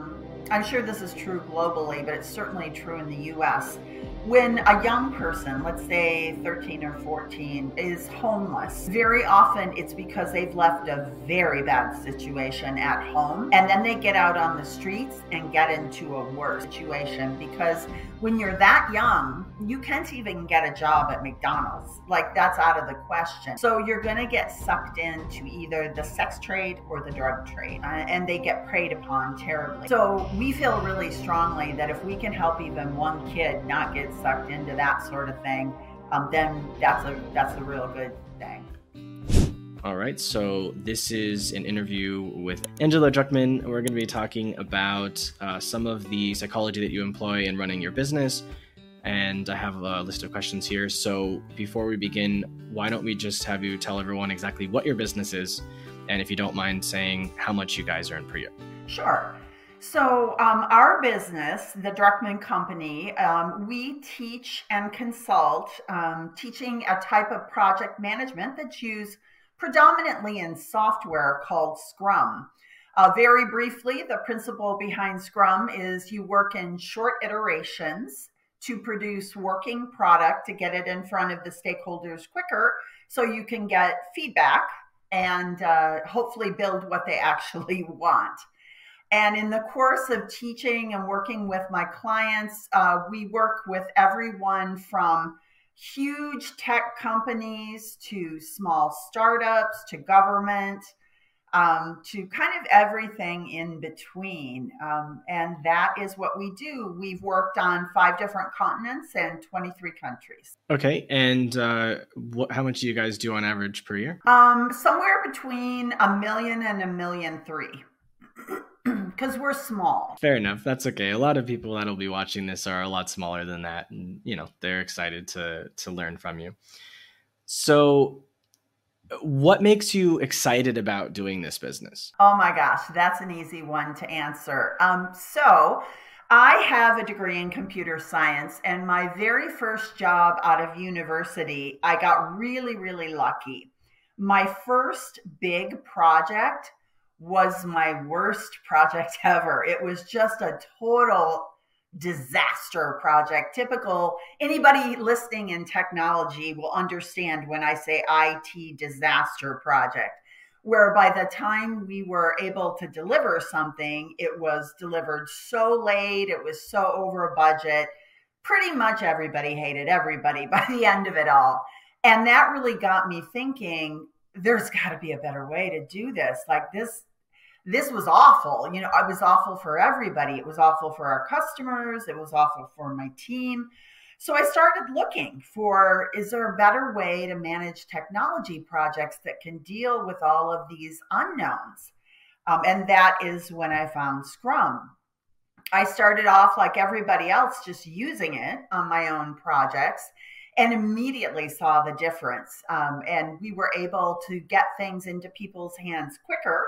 um, I'm sure this is true globally, but it's certainly true in the US. When a young person, let's say 13 or 14, is homeless, very often it's because they've left a very bad situation at home and then they get out on the streets and get into a worse situation because when you're that young, you can't even get a job at McDonald's. Like that's out of the question. So you're going to get sucked into either the sex trade or the drug trade, uh, and they get preyed upon terribly. So we feel really strongly that if we can help even one kid not get sucked into that sort of thing, um, then that's a that's a real good thing. All right, so this is an interview with Angela Druckman. We're going to be talking about uh, some of the psychology that you employ in running your business. And I have a list of questions here. So before we begin, why don't we just have you tell everyone exactly what your business is? And if you don't mind saying how much you guys earn per year. Sure. So, um, our business, the Druckman Company, um, we teach and consult, um, teaching a type of project management that's used predominantly in software called Scrum. Uh, very briefly, the principle behind Scrum is you work in short iterations to produce working product to get it in front of the stakeholders quicker so you can get feedback and uh, hopefully build what they actually want. And in the course of teaching and working with my clients, uh, we work with everyone from huge tech companies to small startups to government um, to kind of everything in between. Um, and that is what we do. We've worked on five different continents and 23 countries. Okay. And uh, what, how much do you guys do on average per year? Um, somewhere between a million and a million three because we're small. Fair enough. That's okay. A lot of people that'll be watching this are a lot smaller than that, and you know they're excited to to learn from you. So, what makes you excited about doing this business? Oh my gosh, that's an easy one to answer. Um, so. I have a degree in computer science, and my very first job out of university, I got really, really lucky. My first big project was my worst project ever. It was just a total disaster project. Typical, anybody listening in technology will understand when I say IT disaster project, where by the time we were able to deliver something, it was delivered so late, it was so over budget. Pretty much everybody hated everybody by the end of it all. And that really got me thinking there's got to be a better way to do this. Like this this was awful. You know, it was awful for everybody. It was awful for our customers. It was awful for my team. So I started looking for is there a better way to manage technology projects that can deal with all of these unknowns? Um, and that is when I found Scrum. I started off like everybody else, just using it on my own projects and immediately saw the difference. Um, and we were able to get things into people's hands quicker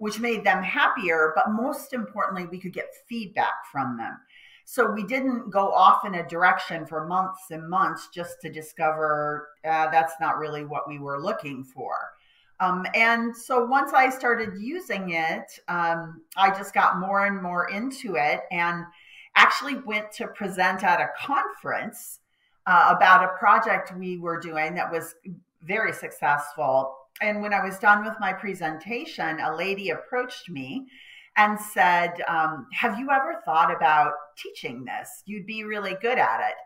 which made them happier. But most importantly, we could get feedback from them. So we didn't go off in a direction for months and months just to discover uh, that's not really what we were looking for. Um, and so once I started using it, um, I just got more and more into it and actually went to present at a conference uh, about a project we were doing that was very successful and when I was done with my presentation, a lady approached me and said, um, Have you ever thought about teaching this? You'd be really good at it.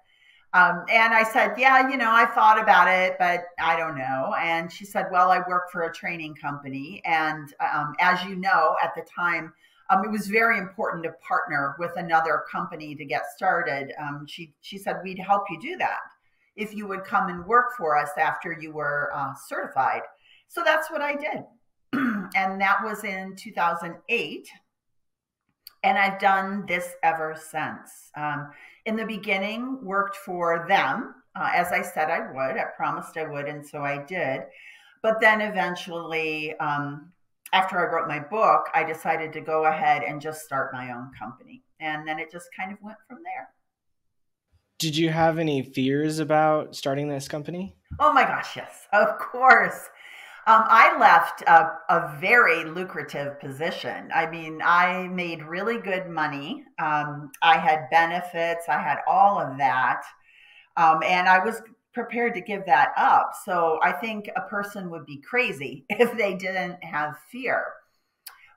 Um, and I said, Yeah, you know, I thought about it, but I don't know. And she said, Well, I work for a training company. And um, as you know, at the time, um, it was very important to partner with another company to get started. Um, she, she said, We'd help you do that if you would come and work for us after you were uh, certified. So that's what I did. and that was in 2008. And I've done this ever since. Um, in the beginning, worked for them, uh, as I said I would. I promised I would, and so I did. But then eventually, um, after I wrote my book, I decided to go ahead and just start my own company. And then it just kind of went from there. Did you have any fears about starting this company? Oh my gosh, yes, of course. Um, I left a, a, very lucrative position. I mean, I made really good money. Um, I had benefits, I had all of that. Um, and I was prepared to give that up. So I think a person would be crazy if they didn't have fear.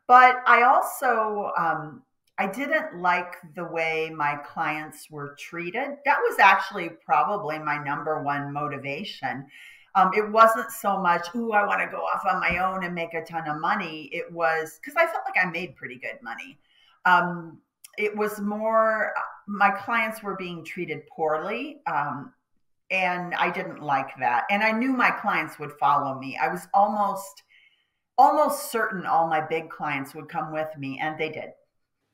But I also, um, I didn't like the way my clients were treated. That was actually probably my number one motivation. Um, it wasn't so much, ooh, I want to go off on my own and make a ton of money. It was because I felt like I made pretty good money. Um, it was more, my clients were being treated poorly. Um, and I didn't like that. And I knew my clients would follow me. I was almost, almost certain all my big clients would come with me, and they did.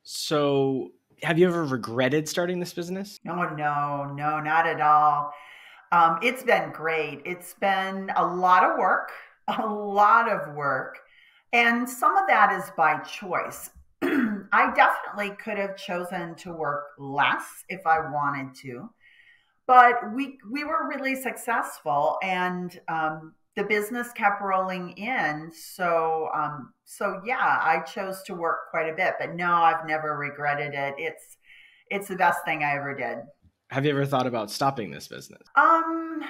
So, have you ever regretted starting this business? No, no, no, not at all. Um, it's been great. It's been a lot of work, a lot of work. And some of that is by choice. I definitely could have chosen to work less if I wanted to, but we we were really successful, and um, the business kept rolling in. So um, so yeah, I chose to work quite a bit, but no, I've never regretted it. It's it's the best thing I ever did. Have you ever thought about stopping this business? Um,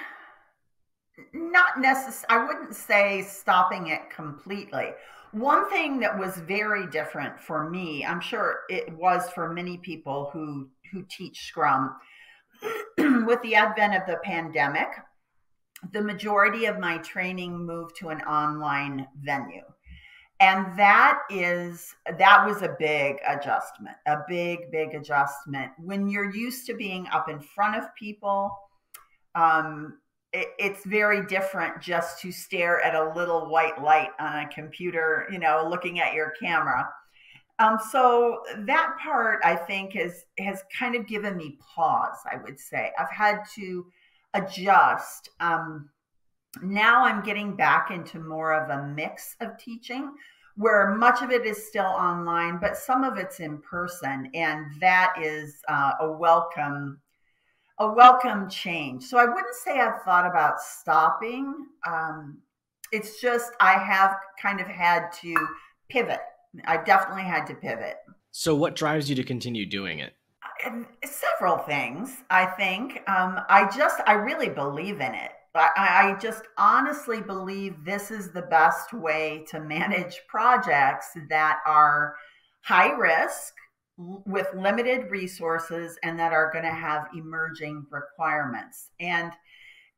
not necessarily. I wouldn't say stopping it completely. One thing that was very different for me, I'm sure it was for many people who who teach Scrum, with the advent of the pandemic, the majority of my training moved to an online venue and that is that was a big adjustment a big big adjustment. When you're used to being up in front of people um, it, it's very different just to stare at a little white light on a computer you know looking at your camera. Um, so that part i think is has kind of given me pause i would say. I've had to adjust um, now I'm getting back into more of a mix of teaching where much of it is still online, but some of it's in person, and that is uh, a welcome a welcome change. So I wouldn't say I've thought about stopping. Um, it's just I have kind of had to pivot. I definitely had to pivot. So what drives you to continue doing it? Several things, I think. Um, I just I really believe in it. I, I just honestly believe this is the best way to manage projects that are high risk with limited resources and that are going to have emerging requirements. And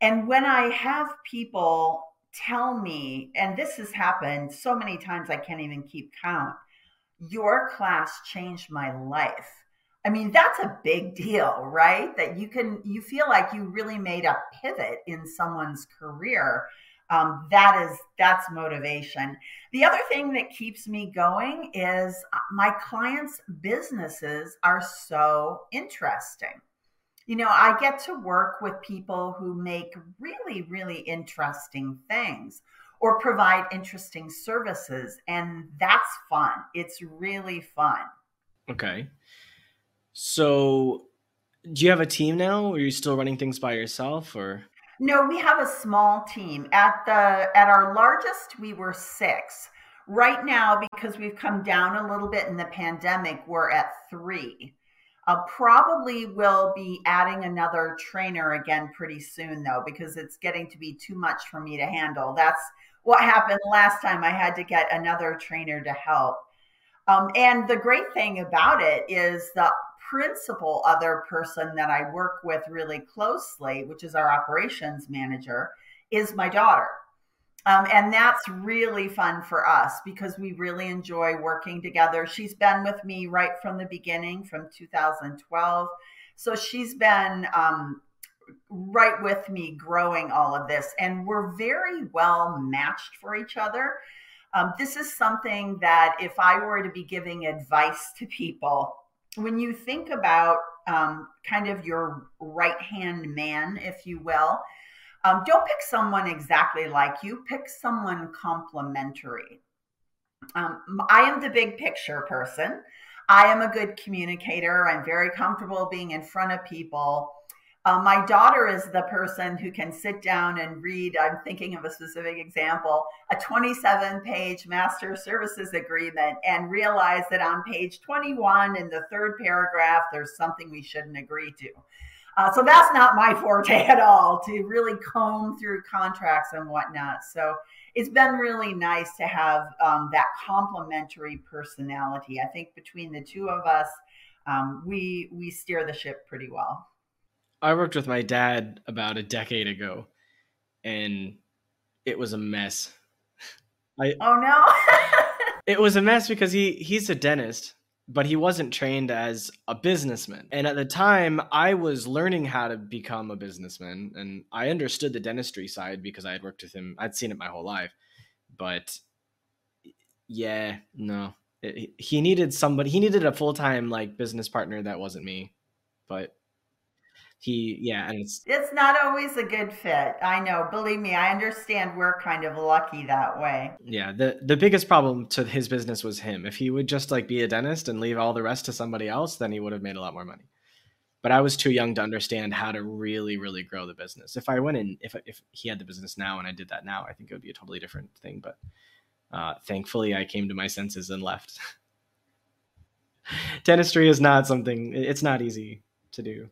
and when i have people tell me and this has happened so many times i can't even keep count your class changed my life I mean, that's a big deal, right? That you can, you feel like you really made a pivot in someone's career. Um, that is, that's motivation. The other thing that keeps me going is uh, my clients' businesses are so interesting. You know, I get to work with people who make really, really interesting things or provide interesting services. And that's fun. It's really fun. Okay. So, do you have a team now? Or are you still running things by yourself, or? No, we have a small team. At the at our largest, we were six. Right now, because we've come down a little bit in the pandemic, we're at three. Uh, probably will be adding another trainer again pretty soon, though, because it's getting to be too much for me to handle. That's what happened last time. I had to get another trainer to help. Um, and the great thing about it is the principal other person that I work with really closely, which is our operations manager, is my daughter. Um, and that's really fun for us because we really enjoy working together. She's been with me right from the beginning, from 2012. So she's been um, right with me growing all of this. And we're very well matched for each other. Um, this is something that if I were to be giving advice to people, when you think about um, kind of your right hand man, if you will, um, don't pick someone exactly like you, pick someone complementary. Um, I am the big picture person. I am a good communicator. I'm very comfortable being in front of people. Uh, my daughter is the person who can sit down and read. I'm thinking of a specific example a 27 page master services agreement and realize that on page 21 in the third paragraph, there's something we shouldn't agree to. Uh, so that's not my forte at all to really comb through contracts and whatnot. So it's been really nice to have um, that complementary personality. I think between the two of us, um, we we steer the ship pretty well. I worked with my dad about a decade ago, and it was a mess. I, oh no! it was a mess because he he's a dentist, but he wasn't trained as a businessman. And at the time, I was learning how to become a businessman, and I understood the dentistry side because I had worked with him. I'd seen it my whole life, but yeah, no, it, he needed somebody. He needed a full time like business partner that wasn't me, but he yeah and it's it's not always a good fit. I know believe me i understand we're kind of lucky that way. Yeah the the biggest problem to his business was him. If he would just like be a dentist and leave all the rest to somebody else then he would have made a lot more money. But i was too young to understand how to really really grow the business. If i went in if if he had the business now and i did that now i think it would be a totally different thing but uh, thankfully i came to my senses and left. Dentistry is not something it's not easy to do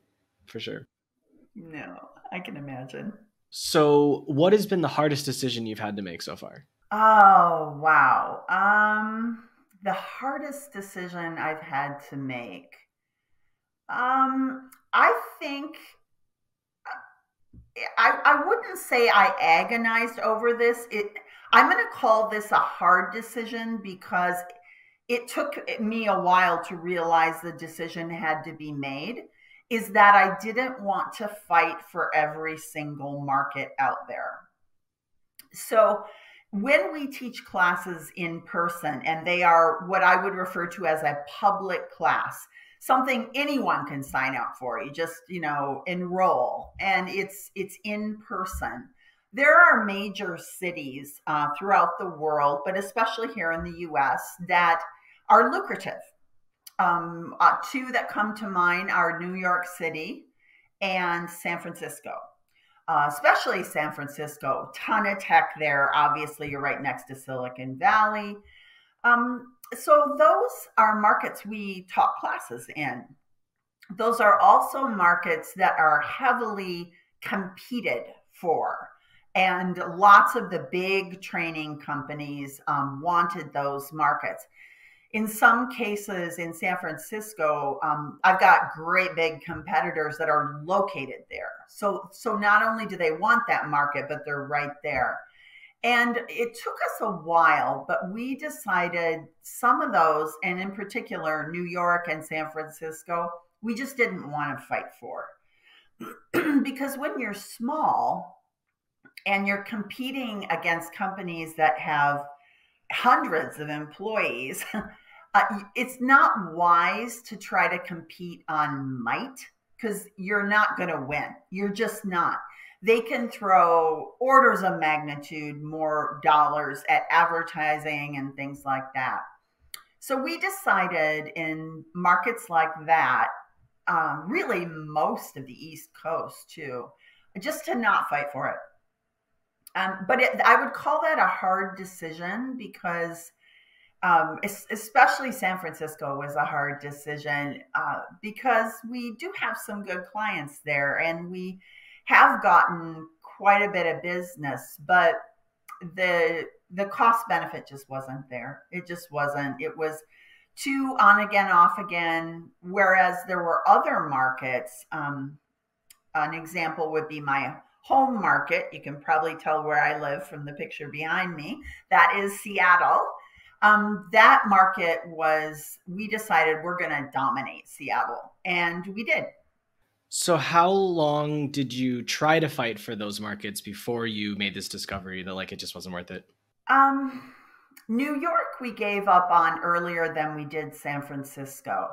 for sure. No, I can imagine. So, what has been the hardest decision you've had to make so far? Oh, wow. Um, the hardest decision I've had to make. Um, I think I, I wouldn't say I agonized over this. It I'm going to call this a hard decision because it took me a while to realize the decision had to be made is that I didn't want to fight for every single market out there. So when we teach classes in person, and they are what I would refer to as a public class, something anyone can sign up for. You just, you know, enroll, and it's it's in person. There are major cities uh, throughout the world, but especially here in the U.S., that are lucrative um, uh, two that come to mind are New York City and San Francisco. Uh, especially San Francisco, ton of tech there. Obviously, you're right next to Silicon Valley. Um, so those are markets we taught classes in. Those are also markets that are heavily competed for. And lots of the big training companies um, wanted those markets in some cases in San Francisco, um, I've got great big competitors that are located there. So, so not only do they want that market, but they're right there. And it took us a while, but we decided some of those, and in particular, New York and San Francisco, we just didn't want to fight for. because when you're small and you're competing against companies that have hundreds of employees, uh, it's not wise to try to compete on might because you're not going to win. You're just not. They can throw orders of magnitude more dollars at advertising and things like that. So we decided in markets like that, um, really most of the East Coast too, just to not fight for it. Um, but it, I would call that a hard decision because um, especially San Francisco was a hard decision uh, because we do have some good clients there and we have gotten quite a bit of business, but the the cost benefit just wasn't there. It just wasn't. It was too on again, off again. Whereas there were other markets. Um, an example would be my home market. You can probably tell where I live from the picture behind me. That is Seattle. Um, that market was, we decided we're going to dominate Seattle, and we did. So, how long did you try to fight for those markets before you made this discovery that like it just wasn't worth it? Um, New York, we gave up on earlier than we did San Francisco.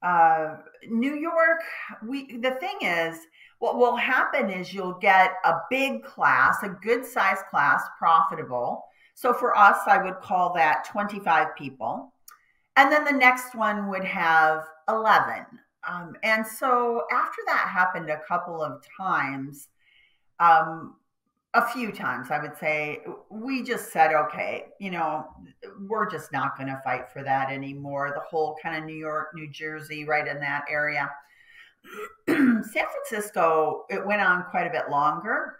Uh, New York, we the thing is, what will happen is you'll get a big class, a good size class, profitable so for us, I would call that 25 people. And then the next one would have 11. Um, and so after that happened a couple of times, um, a few times, I would say, we just said, okay, you know, we're just not going to fight for that anymore. The whole kind of New York, New Jersey, right in that area. San Francisco, it went on quite a bit longer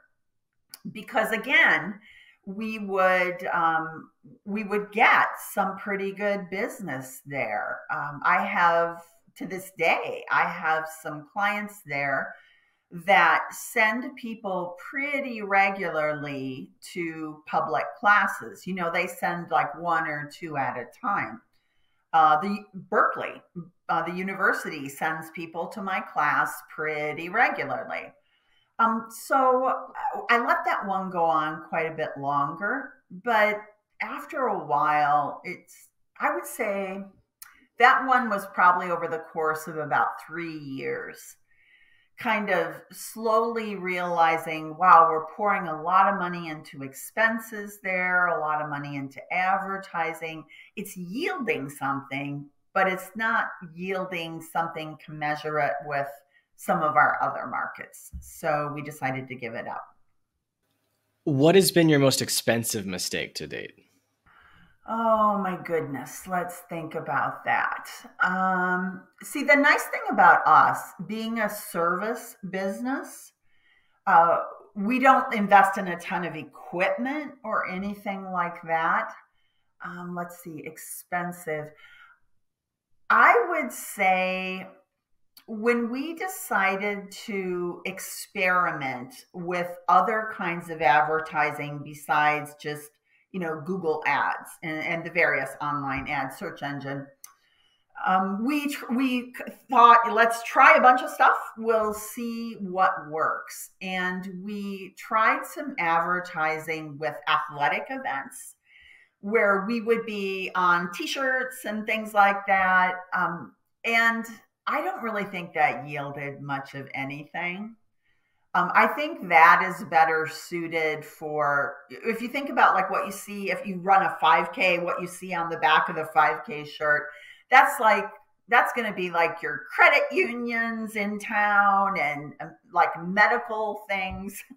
because, again, we would um, we would get some pretty good business there. Um, I have to this day, I have some clients there that send people pretty regularly to public classes. You know, they send like one or two at a time. Uh, the Berkeley, uh, the university sends people to my class pretty regularly. Um, so uh, I let that one go on quite a bit longer, but after a while, it's, I would say that one was probably over the course of about three years kind of slowly realizing, wow, we're pouring a lot of money into expenses there, a lot of money into advertising. It's yielding something, but it's not yielding something commensurate with some of our other markets. So we decided to give it up. What has been your most expensive mistake to date? Oh my goodness, let's think about that. Um, see, the nice thing about us being a service business, uh, we don't invest in a ton of equipment or anything like that. Um, let's see, expensive. I would say when we decided to experiment with other kinds of advertising besides just you know Google Ads and, and the various online ad search engine. Um, we we thought let's try a bunch of stuff. We'll see what works, and we tried some advertising with athletic events where we would be on T-shirts and things like that. Um, and I don't really think that yielded much of anything. Um, I think that is better suited for if you think about like what you see if you run a 5K, what you see on the back of the 5K shirt. That's like that's going to be like your credit unions in town and um, like medical things.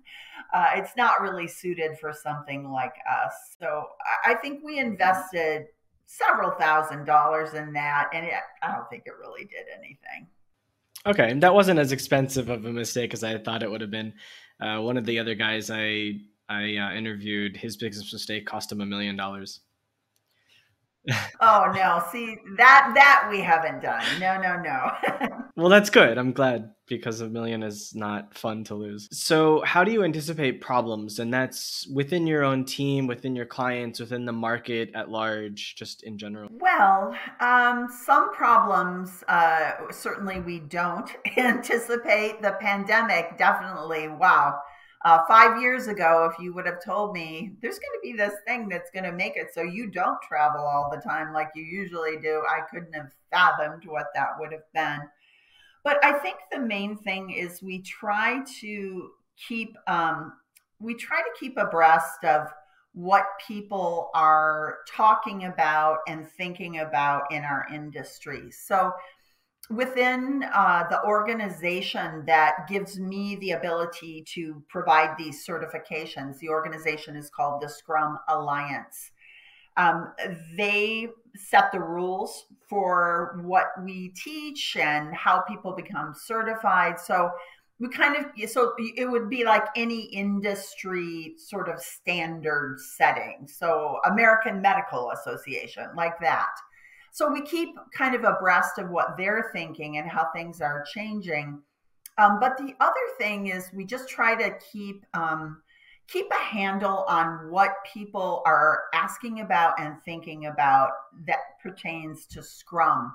Uh, it's not really suited for something like us. So I think we invested several thousand dollars in that, and it, I don't think it really did anything. Okay, that wasn't as expensive of a mistake as I thought it would have been. Uh, one of the other guys I I uh, interviewed, his biggest mistake cost him a million dollars. Oh no! See that that we haven't done. No, no, no. well, that's good. I'm glad because a million is not fun to lose. So, how do you anticipate problems? And that's within your own team, within your clients, within the market at large, just in general. Well, um, some problems uh, certainly we don't anticipate. The pandemic definitely. Wow uh, five years ago, if you would have told me there's going to be this thing that's going to make it so you don't travel all the time like you usually do, I couldn't have fathomed what that would have been. But I think the main thing is we try to keep um, we try to keep abreast of what people are talking about and thinking about in our industry. So within uh, the organization that gives me the ability to provide these certifications, the organization is called the Scrum Alliance. Um, they set the rules for what we teach and how people become certified. So we kind of so it would be like any industry sort of standard setting. So American Medical Association, like that. So we keep kind of abreast of what they're thinking and how things are changing. Um, but the other thing is we just try to keep um, keep a handle on what people are asking about and thinking about that pertains to Scrum.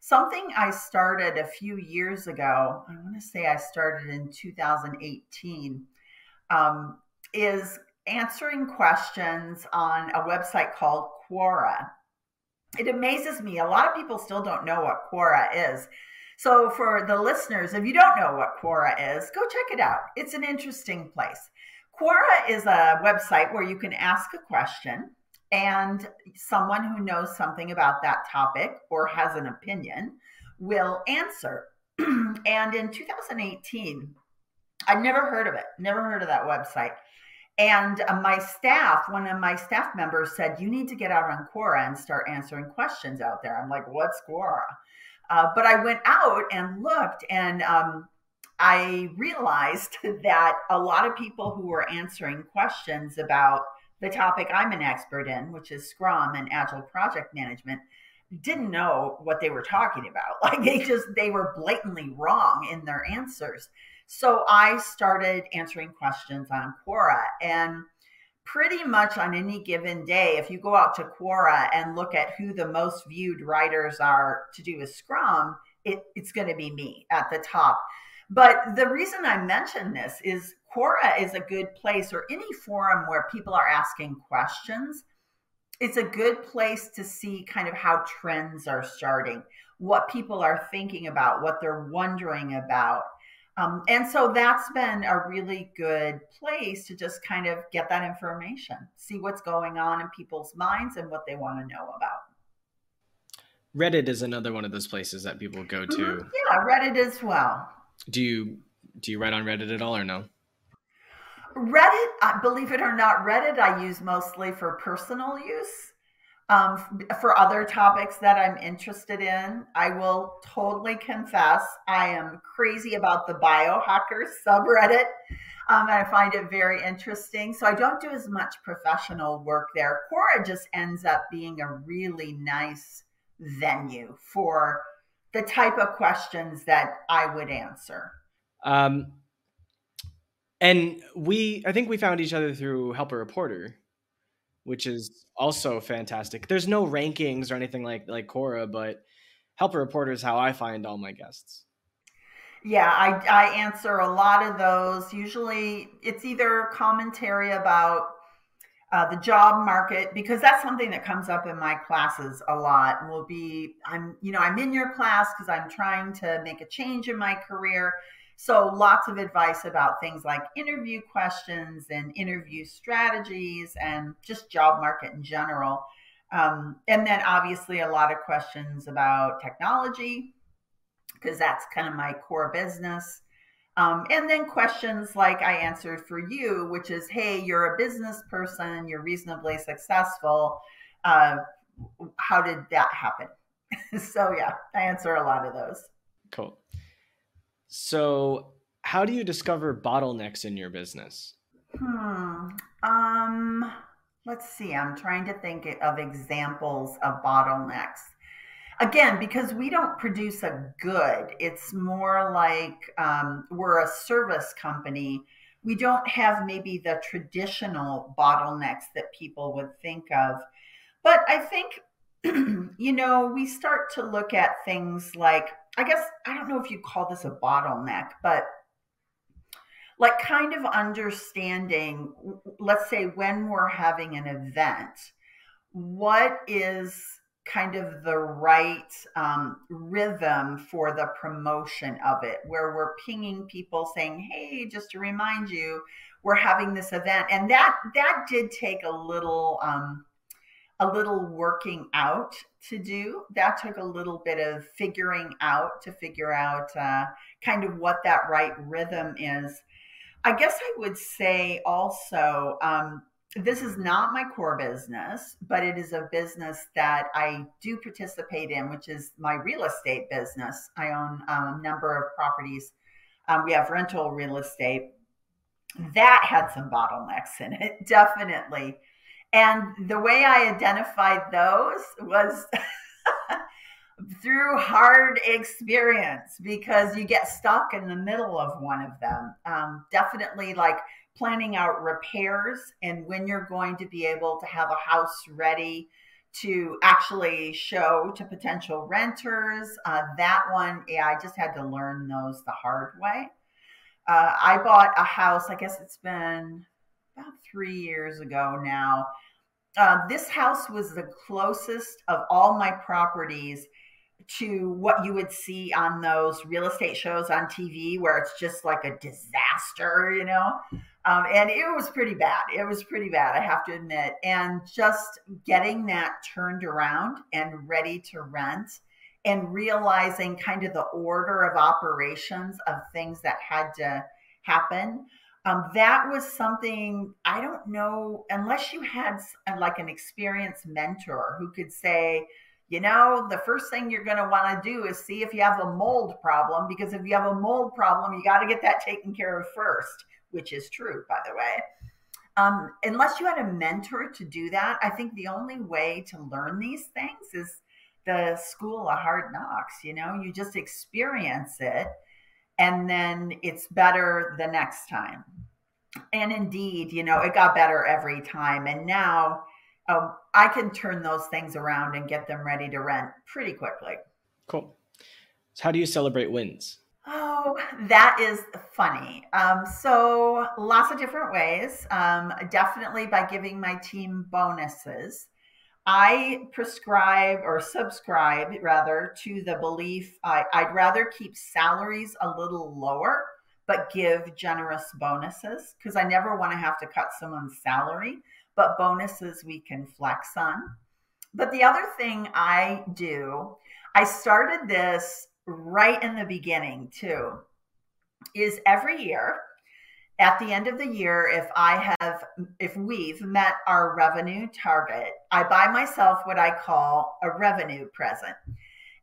Something I started a few years ago, I want to say I started in 2018, um, is answering questions on a website called Quora it amazes me. A lot of people still don't know what Quora is. So, for the listeners, if you don't know what Quora is, go check it out. It's an interesting place. Quora is a website where you can ask a question, and someone who knows something about that topic or has an opinion will answer. and in 2018, I'd never heard of it, never heard of that website. And uh, my staff, one of my staff members said, You need to get out on Quora and start answering questions out there. I'm like, What's Quora? Uh, but I went out and looked, and um, I realized that a lot of people who were answering questions about the topic I'm an expert in, which is Scrum and Agile project management, didn't know what they were talking about. Like they just, they were blatantly wrong in their answers. So I started answering questions on Quora and pretty much on any given day, if you go out to Quora and look at who the most viewed writers are to do with Scrum, it, it's going to be me at the top. But the reason I mention this is Quora is a good place or any forum where people are asking questions. It's a good place to see kind of how trends are starting, what people are thinking about, what they're wondering about. Um, and so that's been a really good place to just kind of get that information, see what's going on in people's minds and what they want to know about. Reddit is another one of those places that people go to. Mm-hmm. Yeah, Reddit as well. Do you do you write on Reddit at all or no? Reddit, believe it or not, Reddit I use mostly for personal use. Um, for other topics that I'm interested in, I will totally confess I am crazy about the biohackers subreddit. Um, I find it very interesting. So I don't do as much professional work there. Quora just ends up being a really nice venue for the type of questions that I would answer. Um, and we, I think we found each other through Help a Reporter, which is also fantastic. There's no rankings or anything like like Quora, but Help a Reporter is how I find all my guests. Yeah, I, I answer a lot of those. Usually, it's either commentary about uh, the job market because that's something that comes up in my classes a lot will be i'm you know i'm in your class because i'm trying to make a change in my career so lots of advice about things like interview questions and interview strategies and just job market in general um, and then obviously a lot of questions about technology because that's kind of my core business um, and then questions like I answered for you, which is, hey, you're a business person, you're reasonably successful. Uh, how did that happen? so, yeah, I answer a lot of those. Cool. So, how do you discover bottlenecks in your business? Hmm. Um, let's see. I'm trying to think of examples of bottlenecks again because we don't produce a good it's more like um, we're a service company we don't have maybe the traditional bottlenecks that people would think of but i think you know we start to look at things like i guess i don't know if you call this a bottleneck but like kind of understanding let's say when we're having an event what is kind of the right um, rhythm for the promotion of it, where we're pinging people saying, "Hey, just to remind you, we're having this event," and that that did take a little um, a little working out to do. That took a little bit of figuring out to figure out uh, kind of what that right rhythm is. I guess I would say also. Um, this is not my core business, but it is a business that I do participate in, which is my real estate business. I own um, a number of properties. Um, we have rental real estate. That had some bottlenecks in it, definitely. And the way I identified those was through hard experience because you get stuck in the middle of one of them. Um, definitely like planning out repairs and when you're going to be able to have a house ready to actually show to potential renters. Uh, that one, yeah, I just had to learn those the hard way. Uh, I bought a house, I guess it's been about three years ago now. Uh, this house was the closest of all my properties to what you would see on those real estate shows on TV where it's just like a disaster, you know? Um, and it was pretty bad. It was pretty bad, I have to admit. And just getting that turned around and ready to rent and realizing kind of the order of operations of things that had to happen. Um, that was something I don't know unless you had like an experienced mentor who could say, you know, the first thing you're going to want to do is see if you have a mold problem, because if you have a mold problem, you got to get that taken care of first, which is true, by the way. Um, unless you had a mentor to do that, I think the only way to learn these things is the school of hard knocks. You know, you just experience it and then it's better the next time. And indeed, you know, it got better every time. And now um, I can turn those things around and get them ready to rent pretty quickly. Cool. So, how do you celebrate wins? Oh, that is funny. Um, so, lots of different ways. Um, definitely by giving my team bonuses. I prescribe or subscribe rather to the belief I, I'd rather keep salaries a little lower, but give generous bonuses because I never want to have to cut someone's salary, but bonuses we can flex on. But the other thing I do, I started this right in the beginning too, is every year at the end of the year, if I have, if we've met our revenue target, I buy myself what I call a revenue present.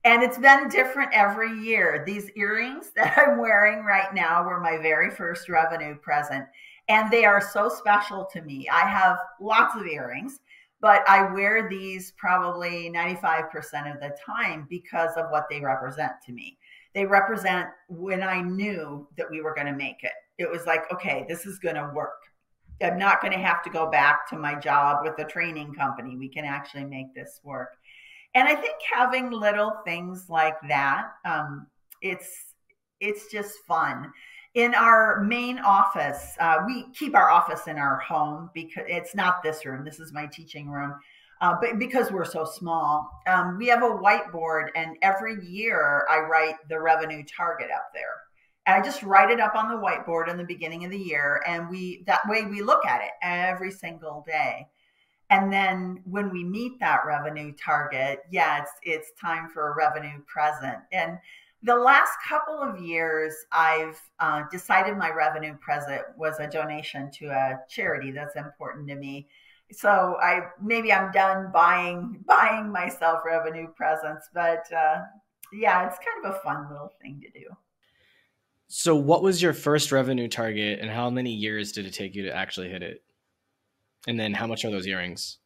And it's been different every year. These earrings that I'm wearing right now were my very first revenue present. And they are so special to me. I have lots of earrings, but I wear these probably 95% of the time because of what they represent to me. They represent when I knew that we were going to make it it was like, okay, this is going to work. I'm not going to have to go back to my job with a training company. We can actually make this work. And I think having little things like that, um, it's it's just fun. In our main office, uh, we keep our office in our home because it's not this room. This is my teaching room. Uh, but because we're so small, um, we have a whiteboard, and every year I write the revenue target up there. And I just write it up on the whiteboard in the beginning of the year. And we, that way we look at it every single day. And then when we meet that revenue target, yeah, it's, it's time for a revenue present. And the last couple of years, I've uh, decided my revenue present was a donation to a charity that's important to me. So I maybe I'm done buying buying myself revenue presents, but uh, yeah, it's kind of a fun little thing to do. So, what was your first revenue target, and how many years did it take you to actually hit it? And then, how much are those earrings?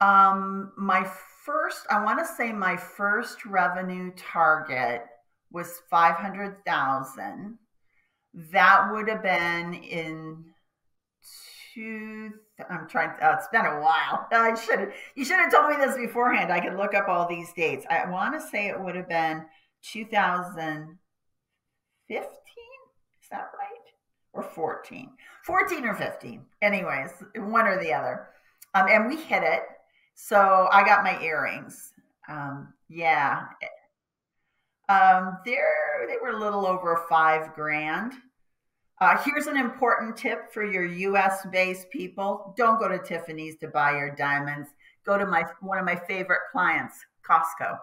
Um, my first, I want to say my first revenue target was five hundred thousand. That would have been in two. I'm trying. To, oh, it's been a while. I should. You should have told me this beforehand. I could look up all these dates. I want to say it would have been 2015. Is that right? Or 14? 14 or 15. Anyways, one or the other. Um, and we hit it. So I got my earrings. Um, yeah. Um, they're, they were a little over five grand. Uh, here's an important tip for your US based people. Don't go to Tiffany's to buy your diamonds. Go to my one of my favorite clients, Costco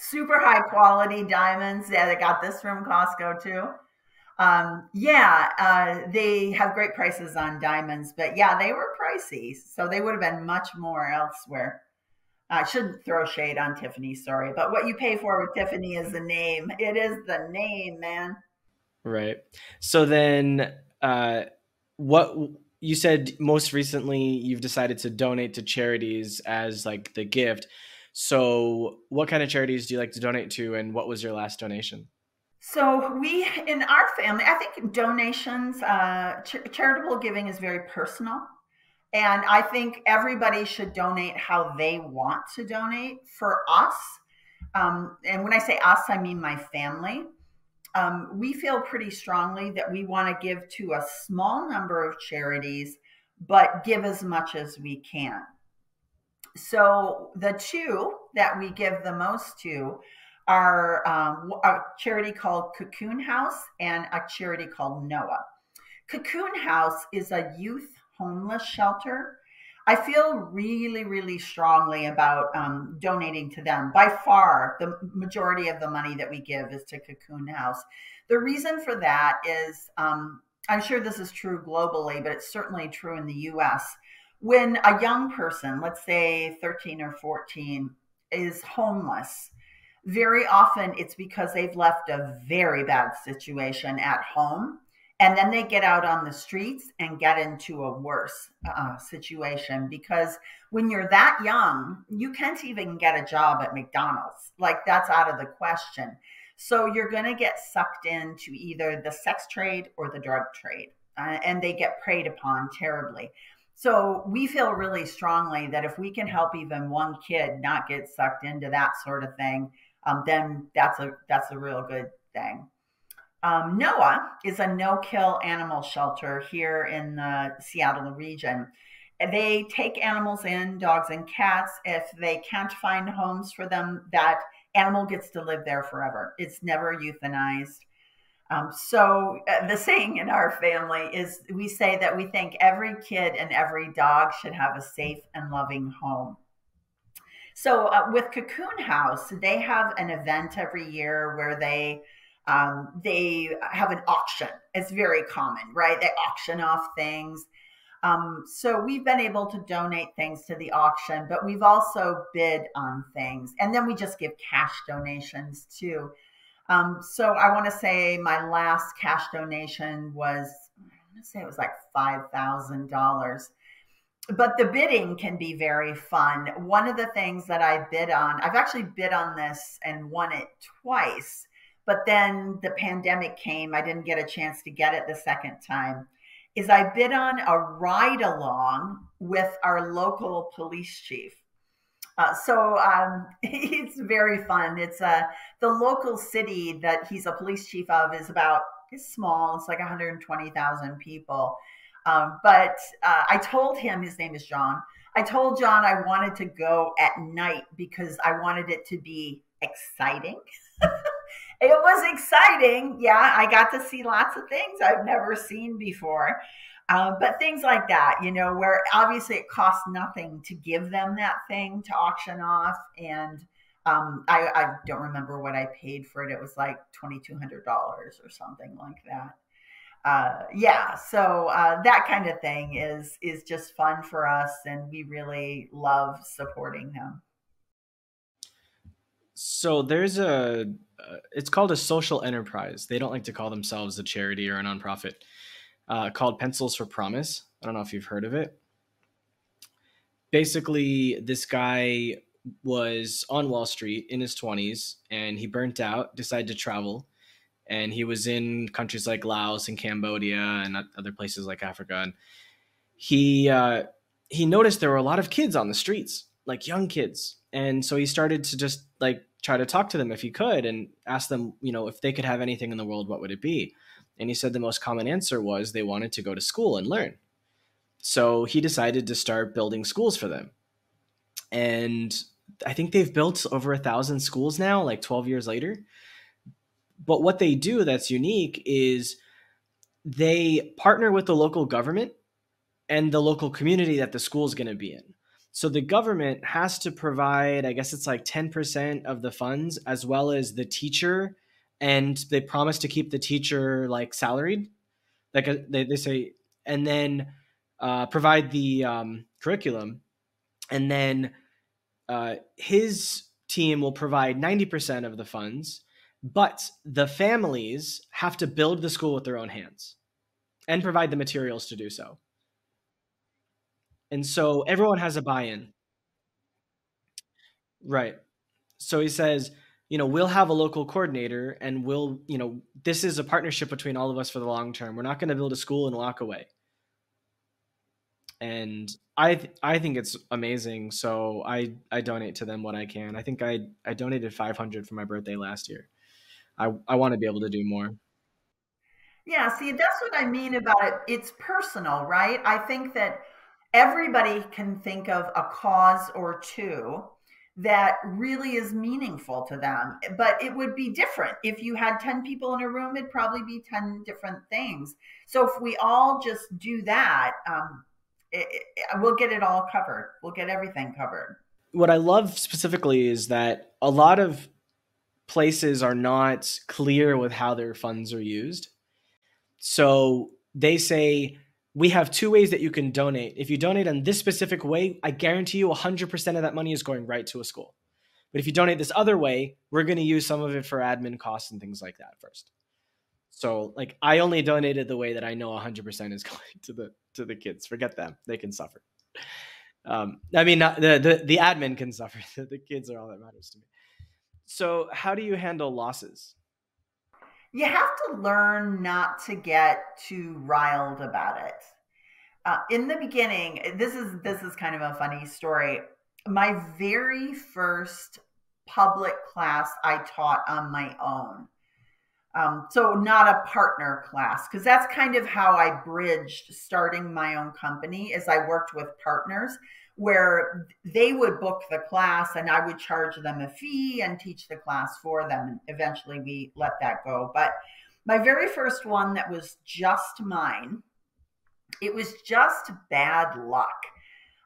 super high quality diamonds. Yeah, they got this from Costco too. Um, yeah, uh, they have great prices on diamonds, but yeah, they were pricey. So they would have been much more elsewhere. I shouldn't throw shade on Tiffany, sorry, but what you pay for with Tiffany is the name. It is the name, man. Right. So then, uh, what you said most recently, you've decided to donate to charities as like the gift. So, what kind of charities do you like to donate to, and what was your last donation? So, we in our family, I think donations, uh, ch- charitable giving is very personal. And I think everybody should donate how they want to donate. For us, um, and when I say us, I mean my family. Um, we feel pretty strongly that we want to give to a small number of charities, but give as much as we can so the two that we give the most to are um, a charity called Cocoon House and a charity called Noah. Cocoon House is a youth homeless shelter. I feel really, really strongly about um, donating to them. By far, the majority of the money that we give is to Cocoon House. The reason for that is um, I'm sure this is true globally, but it's certainly true in the US. When a young person, let's say 13 or 14, is homeless, very often it's because they've left a very bad situation at home and then they get out on the streets and get into a worse uh, situation because when you're that young you can't even get a job at mcdonald's. Like that's out of the question. So you're going to get sucked into either the sex trade or the drug trade uh, and they get preyed upon terribly. So we feel really strongly that if we can help even one kid not get sucked into that sort of thing um, then that's a that's a real good thing um, Noah is a no kill animal shelter here in the Seattle region. They take animals in, dogs and cats. If they can't find homes for them, that animal gets to live there forever. It's never euthanized. Um, so uh, the saying in our family is we say that we think every kid and every dog should have a safe and loving home. So uh, with Cocoon House, they have an event every year where they um, they have an auction. It's very common, right? They auction off things. Um, so we've been able to donate things to the auction, but we've also bid on things. And then we just give cash donations too. Um, so I want to say my last cash donation was, I want to say it was like $5,000 but the bidding can be very fun. One of the things that I bid on, I've actually bid on this and won it twice. But then the pandemic came. I didn't get a chance to get it the second time. Is I bid on a ride along with our local police chief. Uh, so um, it's very fun. It's uh, the local city that he's a police chief of is about it's small. It's like 120,000 people. Um, but uh, I told him his name is John. I told John I wanted to go at night because I wanted it to be exciting. it was exciting. Yeah, I got to see lots of things I've never seen before. Uh, but things like that, you know, where obviously it costs nothing to give them that thing to auction off. And um, I, I, don't remember what I paid for it. It was like $2,200 or something like that. Uh, yeah, so uh, that kind of thing is is just fun for us, and we really love supporting them. So there's a, uh, it's called a social enterprise. They don't like to call themselves a charity or a nonprofit. Uh, called Pencils for Promise. I don't know if you've heard of it. Basically, this guy was on Wall Street in his 20s and he burnt out, decided to travel. And he was in countries like Laos and Cambodia and other places like Africa. And he uh, he noticed there were a lot of kids on the streets, like young kids. And so he started to just like try to talk to them if he could and ask them, you know, if they could have anything in the world, what would it be? And he said the most common answer was they wanted to go to school and learn. So he decided to start building schools for them. And I think they've built over a thousand schools now, like 12 years later. But what they do that's unique is they partner with the local government and the local community that the school is going to be in. So the government has to provide, I guess it's like 10% of the funds as well as the teacher. And they promise to keep the teacher like salaried. Like uh, they, they say, and then uh, provide the um, curriculum. And then uh, his team will provide 90% of the funds, but the families have to build the school with their own hands and provide the materials to do so. And so everyone has a buy-in. Right. So he says, you know, we'll have a local coordinator and we'll, you know, this is a partnership between all of us for the long term. We're not going to build a school and walk away. And I th- I think it's amazing. So I I donate to them what I can. I think I I donated 500 for my birthday last year. I I want to be able to do more. Yeah, see, that's what I mean about it. It's personal, right? I think that everybody can think of a cause or two that really is meaningful to them. But it would be different. If you had 10 people in a room, it'd probably be 10 different things. So if we all just do that, um, it, it, we'll get it all covered. We'll get everything covered. What I love specifically is that a lot of places are not clear with how their funds are used. So they say, we have two ways that you can donate. If you donate in this specific way, I guarantee you 100% of that money is going right to a school. But if you donate this other way, we're going to use some of it for admin costs and things like that first. So like I only donated the way that I know 100% is going to the to the kids. Forget them; they can suffer. Um, I mean, not, the the the admin can suffer. the kids are all that matters to me. So, how do you handle losses? You have to learn not to get too riled about it. Uh, in the beginning, this is this is kind of a funny story. My very first public class I taught on my own um, so not a partner class because that's kind of how I bridged starting my own company as I worked with partners where they would book the class and I would charge them a fee and teach the class for them. And eventually we let that go. But my very first one that was just mine, it was just bad luck.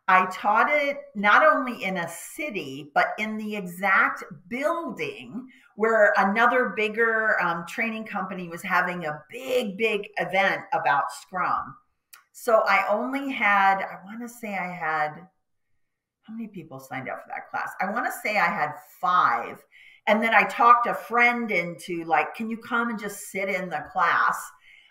I taught it not only in a city, but in the exact building where another bigger um, training company was having a big, big event about Scrum. So I only had, I want to say I had, how many people signed up for that class? I want to say I had five. And then I talked a friend into like, can you come and just sit in the class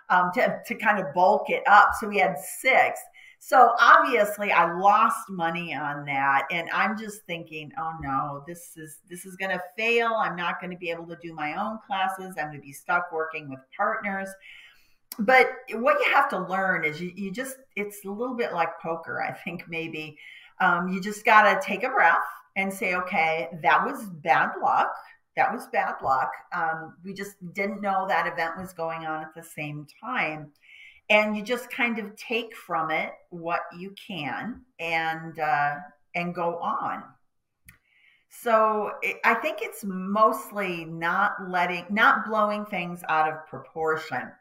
um, to, to kind of bulk it up? So we had six. So obviously I lost money on that and I'm just thinking, oh no, this is this is going to fail. I'm not going to be able to do my own classes. I'm going to be stuck working with partners. But what you have to learn is you, you just it's a little bit like poker, I think maybe. Um, you just got to take a breath and say, okay, that was bad luck. That was bad luck. Um, we just didn't know that event was going on at the same time and you just kind of take from it what you can and uh, and go on so i think it's mostly not letting not blowing things out of proportion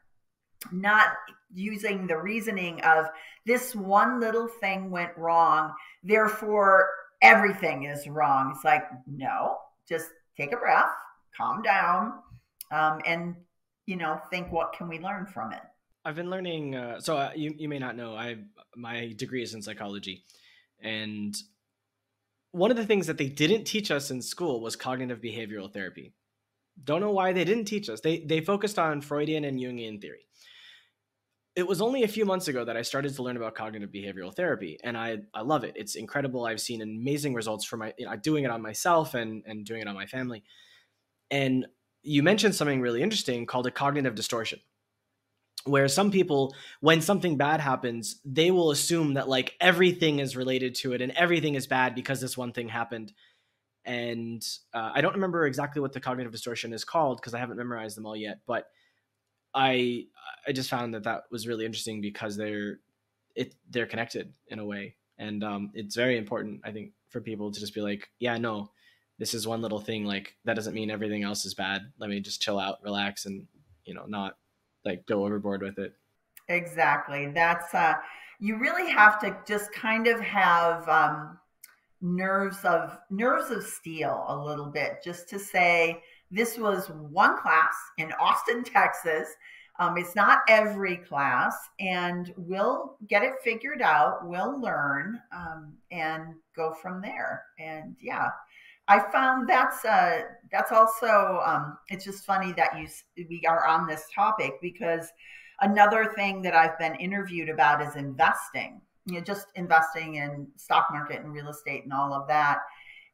not using the reasoning of this one little thing went wrong therefore everything is wrong it's like no just take a breath calm down um, and you know think what can we learn from it I've been learning. Uh, so uh, you you may not know, I my degree is in psychology, and one of the things that they didn't teach us in school was cognitive behavioral therapy. Don't know why they didn't teach us. They they focused on Freudian and Jungian theory. It was only a few months ago that I started to learn about cognitive behavioral therapy, and I I love it. It's incredible. I've seen amazing results from my you know, doing it on myself and and doing it on my family. And you mentioned something really interesting called a cognitive distortion where some people when something bad happens they will assume that like everything is related to it and everything is bad because this one thing happened and uh, i don't remember exactly what the cognitive distortion is called because i haven't memorized them all yet but i i just found that that was really interesting because they're it they're connected in a way and um, it's very important i think for people to just be like yeah no this is one little thing like that doesn't mean everything else is bad let me just chill out relax and you know not like go overboard with it. Exactly. That's uh you really have to just kind of have um nerves of nerves of steel a little bit just to say this was one class in Austin, Texas. Um, it's not every class, and we'll get it figured out. We'll learn um, and go from there. And yeah, I found that's uh, that's also um, it's just funny that you we are on this topic because another thing that I've been interviewed about is investing. You know, just investing in stock market and real estate and all of that.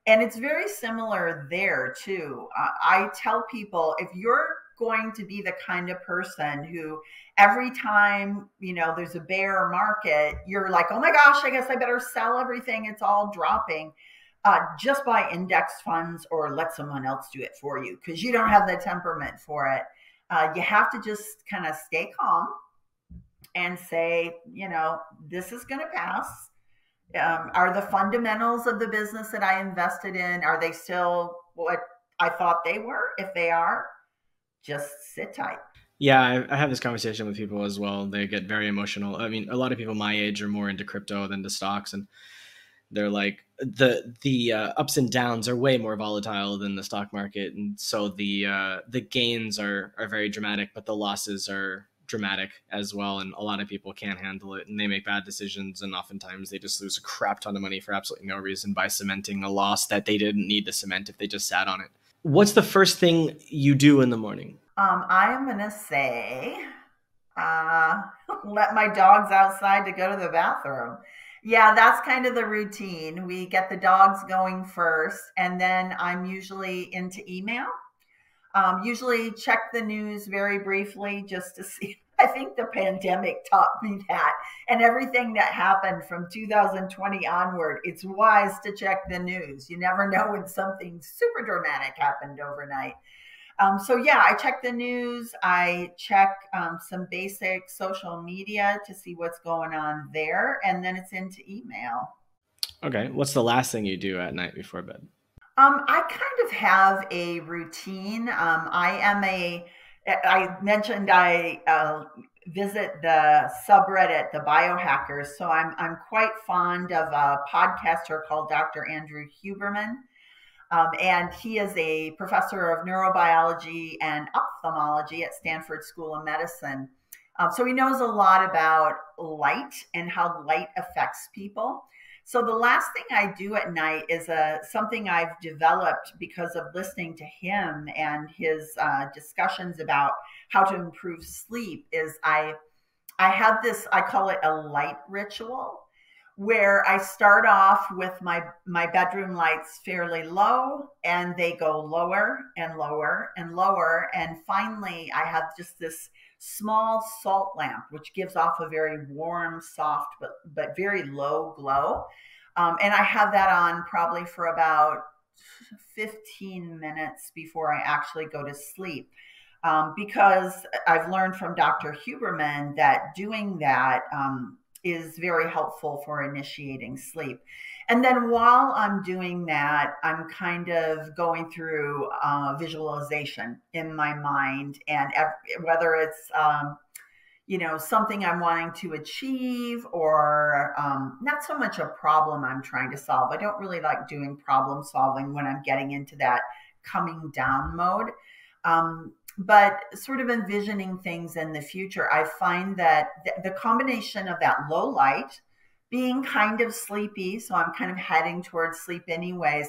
And it's very similar there too. Uh, I tell people if you're going to be the kind of person who every time you know there's a bear market you're like oh my gosh i guess i better sell everything it's all dropping uh, just buy index funds or let someone else do it for you because you don't have the temperament for it. Uh, you have to just kind of stay calm and say, you know, this is going to pass. Um, are the fundamentals of the business that I invested in are they still what I thought they were? If they are, just sit tight. Yeah, I, I, have this conversation with people as well. They get very emotional. I mean, a lot of people my age are more into crypto than to stocks, and they're like the the uh, ups and downs are way more volatile than the stock market, and so the uh, the gains are are very dramatic, but the losses are dramatic as well. And a lot of people can't handle it, and they make bad decisions, and oftentimes they just lose a crap ton of money for absolutely no reason by cementing a loss that they didn't need to cement if they just sat on it. What's the first thing you do in the morning? Um, I'm gonna say, uh, let my dogs outside to go to the bathroom. Yeah, that's kind of the routine. We get the dogs going first, and then I'm usually into email. Um, usually check the news very briefly just to see. I think the pandemic taught me that, and everything that happened from 2020 onward, it's wise to check the news. You never know when something super dramatic happened overnight. Um, so yeah, I check the news. I check um, some basic social media to see what's going on there, and then it's into email. Okay, what's the last thing you do at night before bed? Um, I kind of have a routine. Um, I am a. I mentioned I uh, visit the subreddit, the biohackers. So I'm I'm quite fond of a podcaster called Dr. Andrew Huberman. Um, and he is a professor of neurobiology and ophthalmology at Stanford School of Medicine. Um, so he knows a lot about light and how light affects people. So the last thing I do at night is a, uh, something I've developed because of listening to him and his uh, discussions about how to improve sleep. Is I I have this I call it a light ritual where I start off with my my bedroom lights fairly low and they go lower and lower and lower and finally I have just this small salt lamp which gives off a very warm soft but but very low glow um, and I have that on probably for about 15 minutes before I actually go to sleep um, because I've learned from Dr. Huberman that doing that um, is very helpful for initiating sleep. And then while I'm doing that, I'm kind of going through uh, visualization in my mind, and whether it's um, you know something I'm wanting to achieve or um, not so much a problem I'm trying to solve. I don't really like doing problem solving when I'm getting into that coming down mode. Um, but sort of envisioning things in the future, I find that the combination of that low light, being kind of sleepy, so I'm kind of heading towards sleep anyways.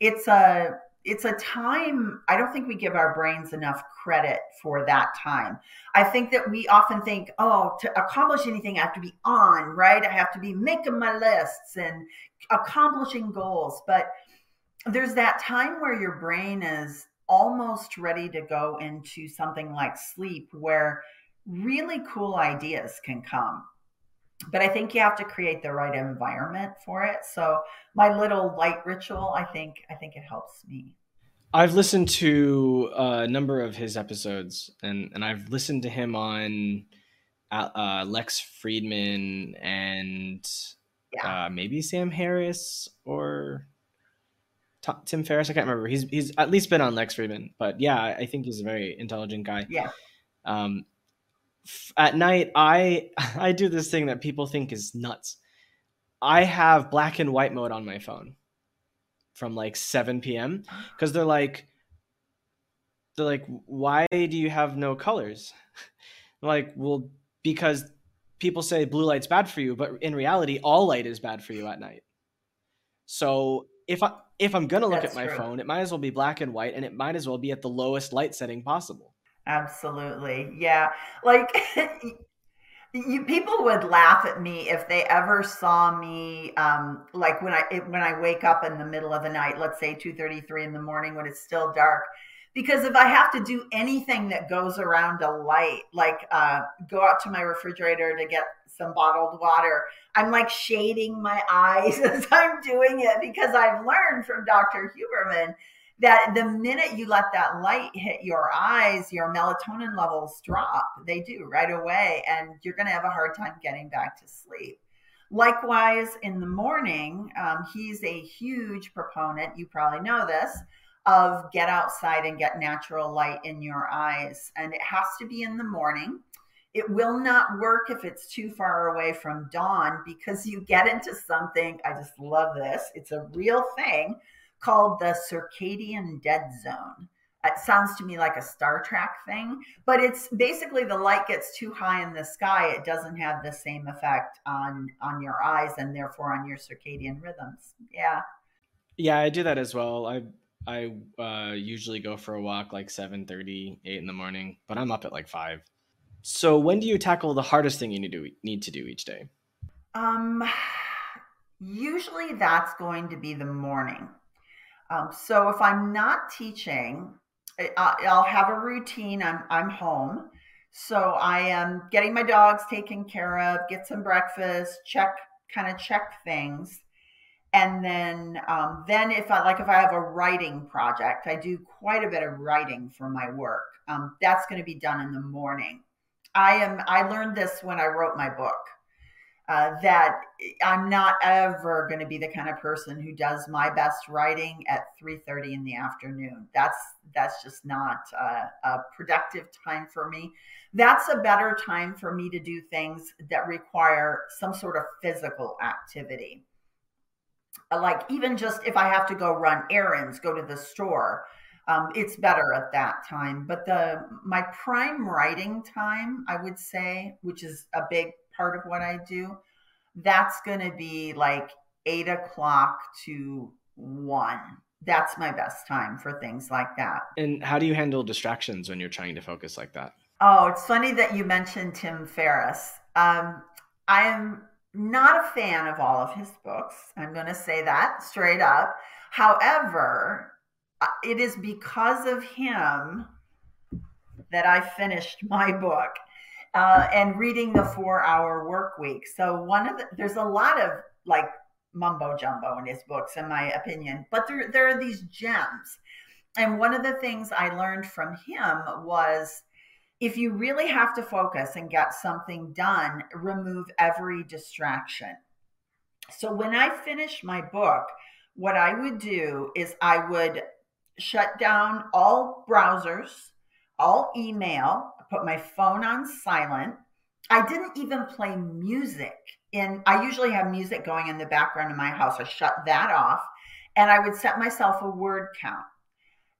It's a it's a time I don't think we give our brains enough credit for that time. I think that we often think, oh, to accomplish anything, I have to be on, right? I have to be making my lists and accomplishing goals. But there's that time where your brain is almost ready to go into something like sleep where really cool ideas can come. But i think you have to create the right environment for it. So my little light ritual i think i think it helps me. I've listened to a number of his episodes and and i've listened to him on uh, lex Fridman and yeah. uh, maybe sam harris or Tim Ferriss. I can't remember. He's he's at least been on Lex Fridman, but yeah, I think he's a very intelligent guy. Yeah. Um, at night, I I do this thing that people think is nuts. I have black and white mode on my phone from like 7 p.m. because they're like they're like, why do you have no colors? like, well, because people say blue light's bad for you, but in reality, all light is bad for you at night. So if I if I'm gonna look That's at my true. phone, it might as well be black and white, and it might as well be at the lowest light setting possible. Absolutely, yeah. Like you, people would laugh at me if they ever saw me, um, like when I when I wake up in the middle of the night, let's say two thirty three in the morning when it's still dark. Because if I have to do anything that goes around a light, like uh, go out to my refrigerator to get some bottled water. I'm like shading my eyes as I'm doing it because I've learned from Dr. Huberman that the minute you let that light hit your eyes, your melatonin levels drop. They do right away, and you're going to have a hard time getting back to sleep. Likewise, in the morning, um, he's a huge proponent, you probably know this, of get outside and get natural light in your eyes. And it has to be in the morning. It will not work if it's too far away from dawn because you get into something. I just love this. It's a real thing called the circadian dead zone. It sounds to me like a Star Trek thing, but it's basically the light gets too high in the sky. It doesn't have the same effect on on your eyes and therefore on your circadian rhythms. Yeah. Yeah, I do that as well. I I uh, usually go for a walk like 7 30, 8 in the morning, but I'm up at like 5. So when do you tackle the hardest thing you need to need to do each day? Um, usually that's going to be the morning. Um, so if I'm not teaching, I'll have a routine. I'm I'm home, so I am getting my dogs taken care of, get some breakfast, check kind of check things, and then um, then if I like if I have a writing project, I do quite a bit of writing for my work. Um, that's going to be done in the morning. I am. I learned this when I wrote my book. Uh, that I'm not ever going to be the kind of person who does my best writing at 3:30 in the afternoon. That's that's just not uh, a productive time for me. That's a better time for me to do things that require some sort of physical activity. Like even just if I have to go run errands, go to the store, um, it's better at that time. But the my prime writing time, I would say, which is a big part of what I do, that's going to be like eight o'clock to one. That's my best time for things like that. And how do you handle distractions when you're trying to focus like that? Oh, it's funny that you mentioned Tim Ferriss. Um, I am not a fan of all of his books. I'm going to say that straight up. However, it is because of him that I finished my book uh, and reading the four hour work week. So, one of the, there's a lot of like mumbo jumbo in his books, in my opinion, but there, there are these gems. And one of the things I learned from him was if you really have to focus and get something done, remove every distraction. So, when I finished my book, what I would do is I would shut down all browsers, all email, I put my phone on silent. I didn't even play music. In I usually have music going in the background in my house. I shut that off, and I would set myself a word count,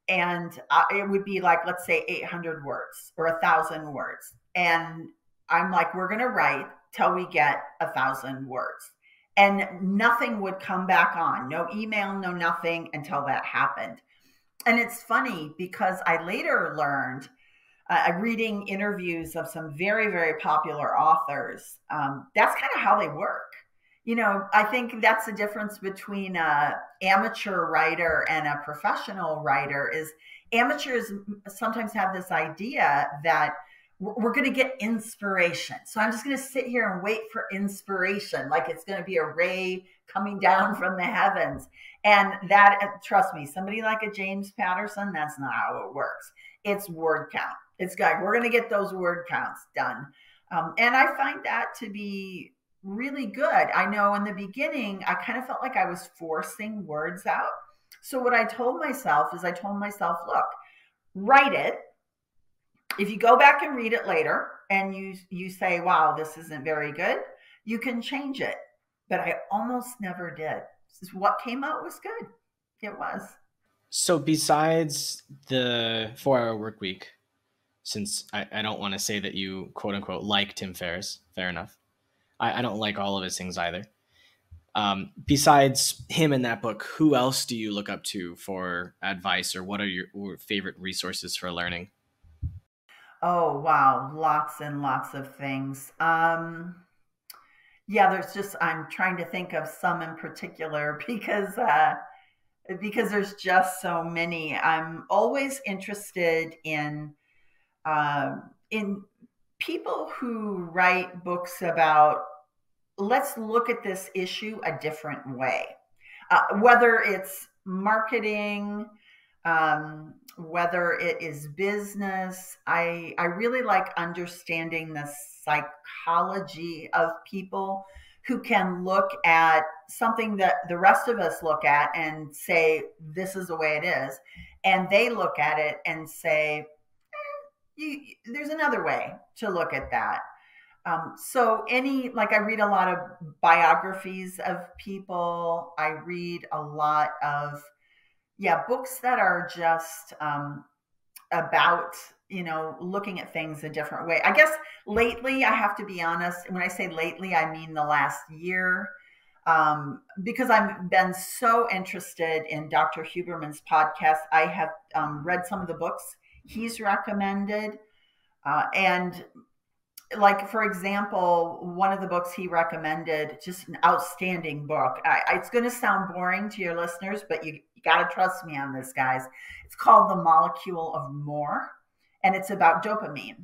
and uh, it would be like let's say 800 words or a thousand words, and I'm like, we're gonna write till we get a thousand words, and nothing would come back on, no email, no nothing until that happened. And it's funny because I later learned, uh, reading interviews of some very, very popular authors, um, that's kind of how they work. You know, I think that's the difference between a amateur writer and a professional writer is amateurs sometimes have this idea that we're going to get inspiration. So I'm just going to sit here and wait for inspiration, like it's going to be a ray coming down from the heavens. And that, trust me, somebody like a James Patterson, that's not how it works. It's word count. It's like, we're going to get those word counts done. Um, and I find that to be really good. I know in the beginning, I kind of felt like I was forcing words out. So what I told myself is I told myself, look, write it. If you go back and read it later and you you say, wow, this isn't very good, you can change it. But I almost never did what came out was good. It was. So besides the four hour work week, since I, I don't want to say that you quote unquote like Tim Ferriss, fair enough. I, I don't like all of his things either. Um, besides him in that book, who else do you look up to for advice or what are your favorite resources for learning? Oh, wow. Lots and lots of things. Um, yeah, there's just I'm trying to think of some in particular because uh, because there's just so many. I'm always interested in uh, in people who write books about let's look at this issue a different way, uh, whether it's marketing. Um, whether it is business, I I really like understanding the psychology of people who can look at something that the rest of us look at and say, this is the way it is. and they look at it and say, eh, you, there's another way to look at that. Um, so any like I read a lot of biographies of people. I read a lot of yeah books that are just um, about you know looking at things a different way. I guess lately I have to be honest. When I say lately, I mean the last year. Um, because I've been so interested in Dr. Huberman's podcast, I have um, read some of the books he's recommended. Uh, and like for example one of the books he recommended just an outstanding book I, it's going to sound boring to your listeners but you, you got to trust me on this guys it's called the molecule of more and it's about dopamine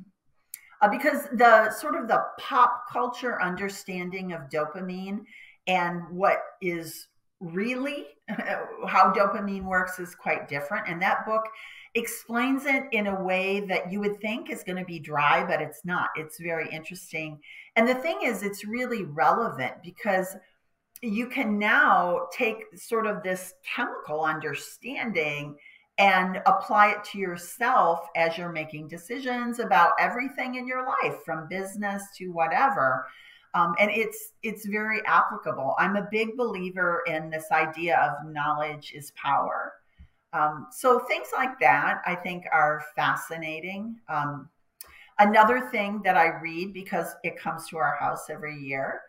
uh, because the sort of the pop culture understanding of dopamine and what is really how dopamine works is quite different and that book explains it in a way that you would think is going to be dry, but it's not. It's very interesting. And the thing is, it's really relevant because you can now take sort of this chemical understanding and apply it to yourself as you're making decisions about everything in your life from business to whatever um, and it's it's very applicable i'm a big believer in this idea of knowledge is power um, so things like that I think are fascinating. Um, another thing that I read because it comes to our house every year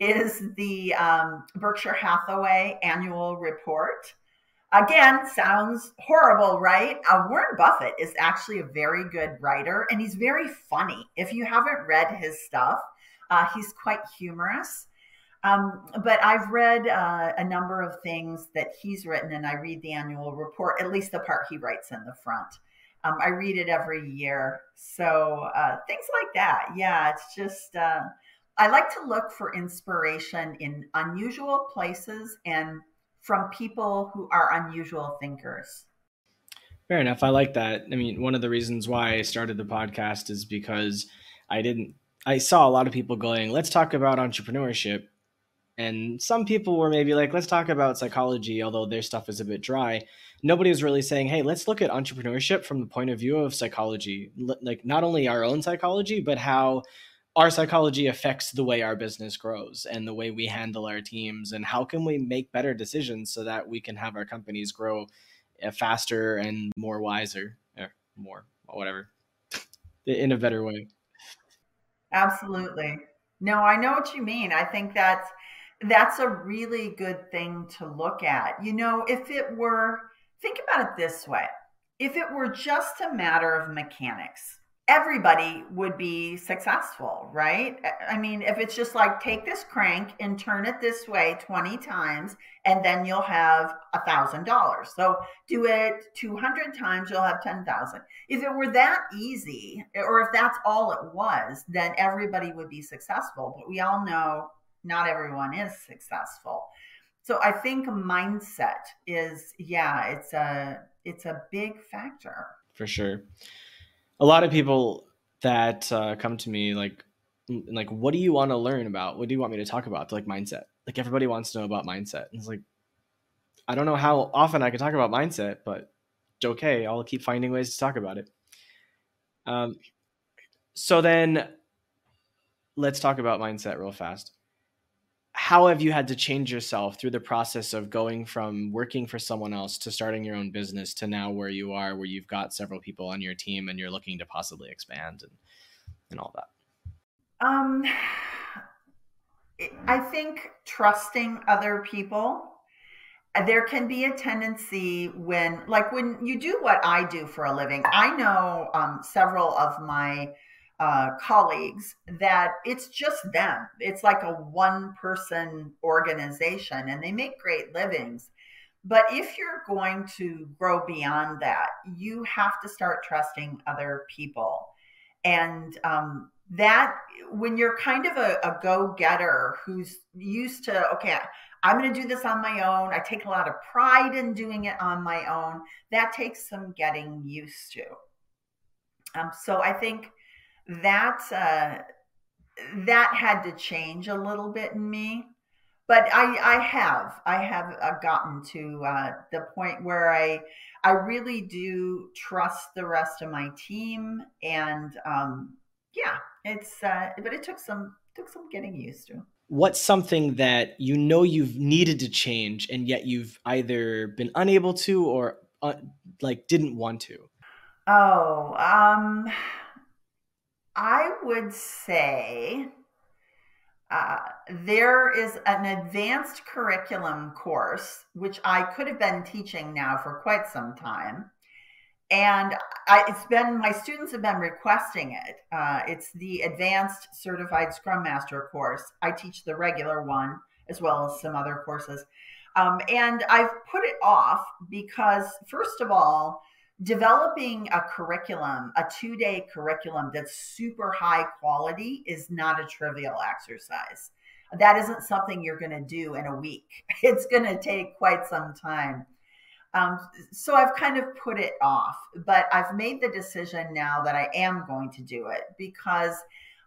is the um, Berkshire Hathaway annual report. Again, sounds horrible, right? Uh, Warren Buffett is actually a very good writer and he's very funny. If you haven't read his stuff, uh, he's quite humorous. Um, but I've read uh, a number of things that he's written, and I read the annual report, at least the part he writes in the front. Um, I read it every year. So uh, things like that. Yeah, it's just, uh, I like to look for inspiration in unusual places and from people who are unusual thinkers. Fair enough. I like that. I mean, one of the reasons why I started the podcast is because I didn't, I saw a lot of people going, let's talk about entrepreneurship and some people were maybe like let's talk about psychology although their stuff is a bit dry nobody was really saying hey let's look at entrepreneurship from the point of view of psychology like not only our own psychology but how our psychology affects the way our business grows and the way we handle our teams and how can we make better decisions so that we can have our companies grow uh, faster and more wiser or more whatever in a better way. Absolutely. No i know what you mean. I think that's that's a really good thing to look at. You know, if it were, think about it this way. If it were just a matter of mechanics, everybody would be successful, right? I mean, if it's just like take this crank and turn it this way 20 times, and then you'll have a thousand dollars. So do it 200 times, you'll have 10,000. If it were that easy, or if that's all it was, then everybody would be successful. But we all know not everyone is successful. So I think mindset is yeah, it's a it's a big factor. For sure. A lot of people that uh, come to me like like what do you want to learn about? What do you want me to talk about? Like mindset. Like everybody wants to know about mindset. And it's like I don't know how often I can talk about mindset, but okay. I'll keep finding ways to talk about it. Um, so then let's talk about mindset real fast how have you had to change yourself through the process of going from working for someone else to starting your own business to now where you are where you've got several people on your team and you're looking to possibly expand and and all that? Um i think trusting other people there can be a tendency when like when you do what i do for a living i know um, several of my uh, colleagues that it's just them. It's like a one person organization and they make great livings. But if you're going to grow beyond that, you have to start trusting other people. And um, that, when you're kind of a, a go getter who's used to, okay, I'm going to do this on my own, I take a lot of pride in doing it on my own, that takes some getting used to. Um, so I think that uh, that had to change a little bit in me. but I, I have, I have uh, gotten to uh, the point where I, I really do trust the rest of my team, and um, yeah, it's, uh, but it took some, took some getting used to. What's something that you know you've needed to change, and yet you've either been unable to or uh, like didn't want to? Oh, um, I would say uh, there is an advanced curriculum course, which I could have been teaching now for quite some time. And I, it's been, my students have been requesting it. Uh, it's the Advanced Certified Scrum Master course. I teach the regular one as well as some other courses. Um, and I've put it off because, first of all, developing a curriculum, a two day curriculum that's super high quality is not a trivial exercise. That isn't something you're going to do in a week. It's going to take quite some time. Um, so I've kind of put it off, but I've made the decision now that I am going to do it because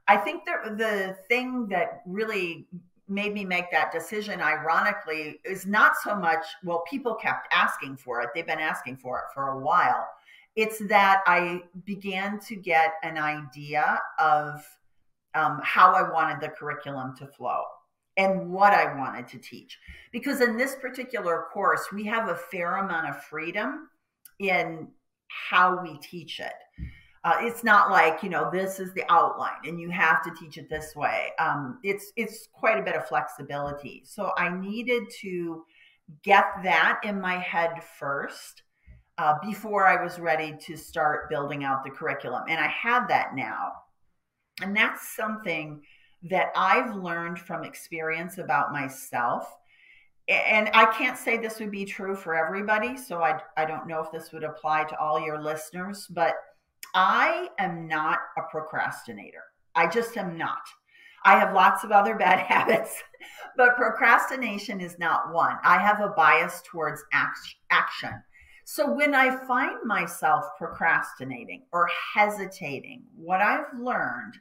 I think that the thing that really made me make that decision, ironically, is not so much, well, people kept asking for it. They've been asking for it for a while. It's that I began to get an idea of um, how I wanted the curriculum to flow and what I wanted to teach. Because in this particular course, we have a fair amount of freedom in how we teach it. Uh, it's not like you know this is the outline and you have to teach it this way. Um, it's it's quite a bit of flexibility. So I needed to get that in my head first uh, before I was ready to start building out the curriculum, and I have that now. And that's something that I've learned from experience about myself. And I can't say this would be true for everybody, so I, I don't know if this would apply to all your listeners, but I am not a procrastinator. I just am not. I have lots of other bad habits, but procrastination is not one. I have a bias towards action. So when I find myself procrastinating or hesitating, what I've learned,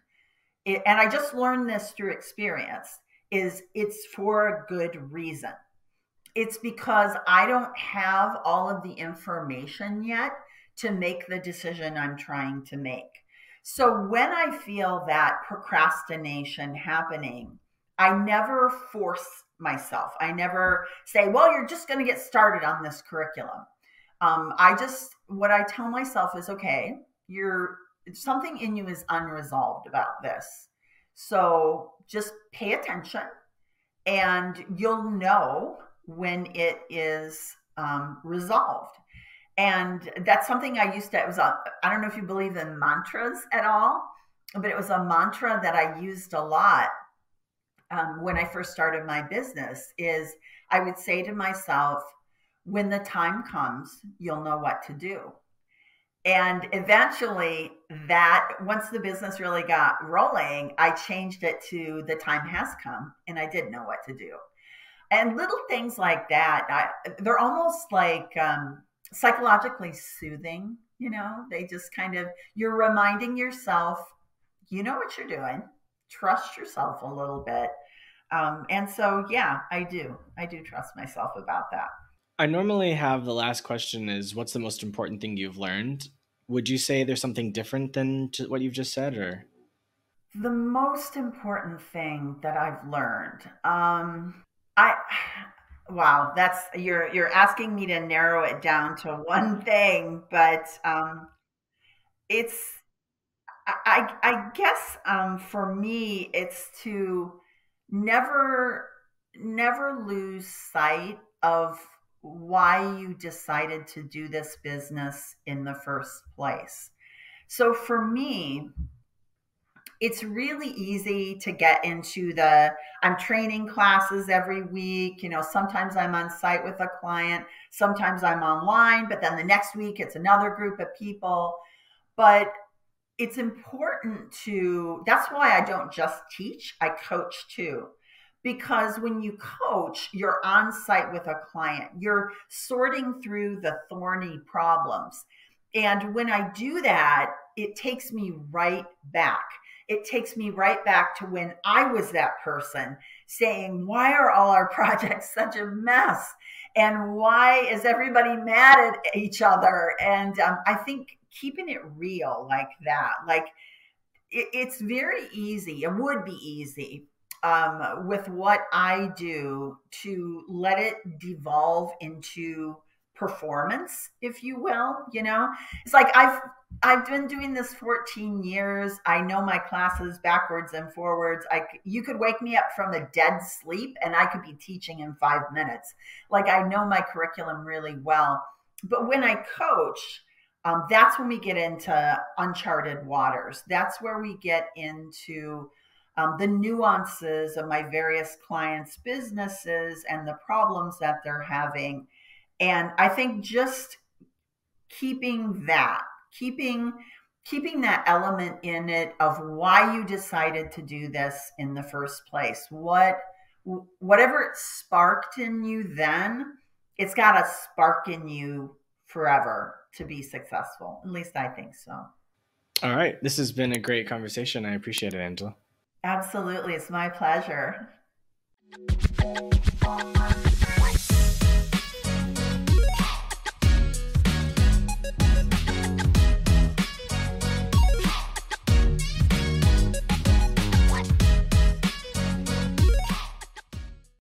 and I just learned this through experience, is it's for a good reason. It's because I don't have all of the information yet to make the decision I'm trying to make. So when I feel that procrastination happening, I never force myself. I never say, well, you're just going to get started on this curriculum. Um, I just, what I tell myself is, okay, you're, something in you is unresolved about this. So just pay attention and you'll know when it is um, resolved. And that's something I used to, it was, a, I don't know if you believe in mantras at all, but it was a mantra that I used a lot um, when I first started my business is I would say to myself, when the time comes, you'll know what to do. And eventually, that once the business really got rolling, I changed it to the time has come and I did know what to do. And little things like that, I, they're almost like, um, psychologically soothing. You know, they just kind of, you're reminding yourself, you know what you're doing, trust yourself a little bit. Um, and so, yeah, I do. I do trust myself about that. I normally have the last question is what's the most important thing you've learned? Would you say there's something different than what you've just said or? The most important thing that I've learned, um, I Wow, that's you're you're asking me to narrow it down to one thing, but um, it's I I guess um, for me it's to never never lose sight of why you decided to do this business in the first place. So for me, it's really easy to get into the I'm training classes every week. You know, sometimes I'm on site with a client, sometimes I'm online, but then the next week it's another group of people. But it's important to, that's why I don't just teach, I coach too. Because when you coach, you're on site with a client, you're sorting through the thorny problems. And when I do that, it takes me right back it takes me right back to when I was that person saying, Why are all our projects such a mess? And why is everybody mad at each other? And um, I think keeping it real like that, like it, it's very easy, it would be easy um, with what I do to let it devolve into performance, if you will. You know, it's like I've I've been doing this 14 years. I know my classes backwards and forwards. I you could wake me up from a dead sleep and I could be teaching in 5 minutes. Like I know my curriculum really well. But when I coach, um, that's when we get into uncharted waters. That's where we get into um, the nuances of my various clients' businesses and the problems that they're having. And I think just keeping that, keeping keeping that element in it of why you decided to do this in the first place. What whatever it sparked in you then, it's got a spark in you forever to be successful. At least I think so. All right. This has been a great conversation. I appreciate it, Angela. Absolutely. It's my pleasure.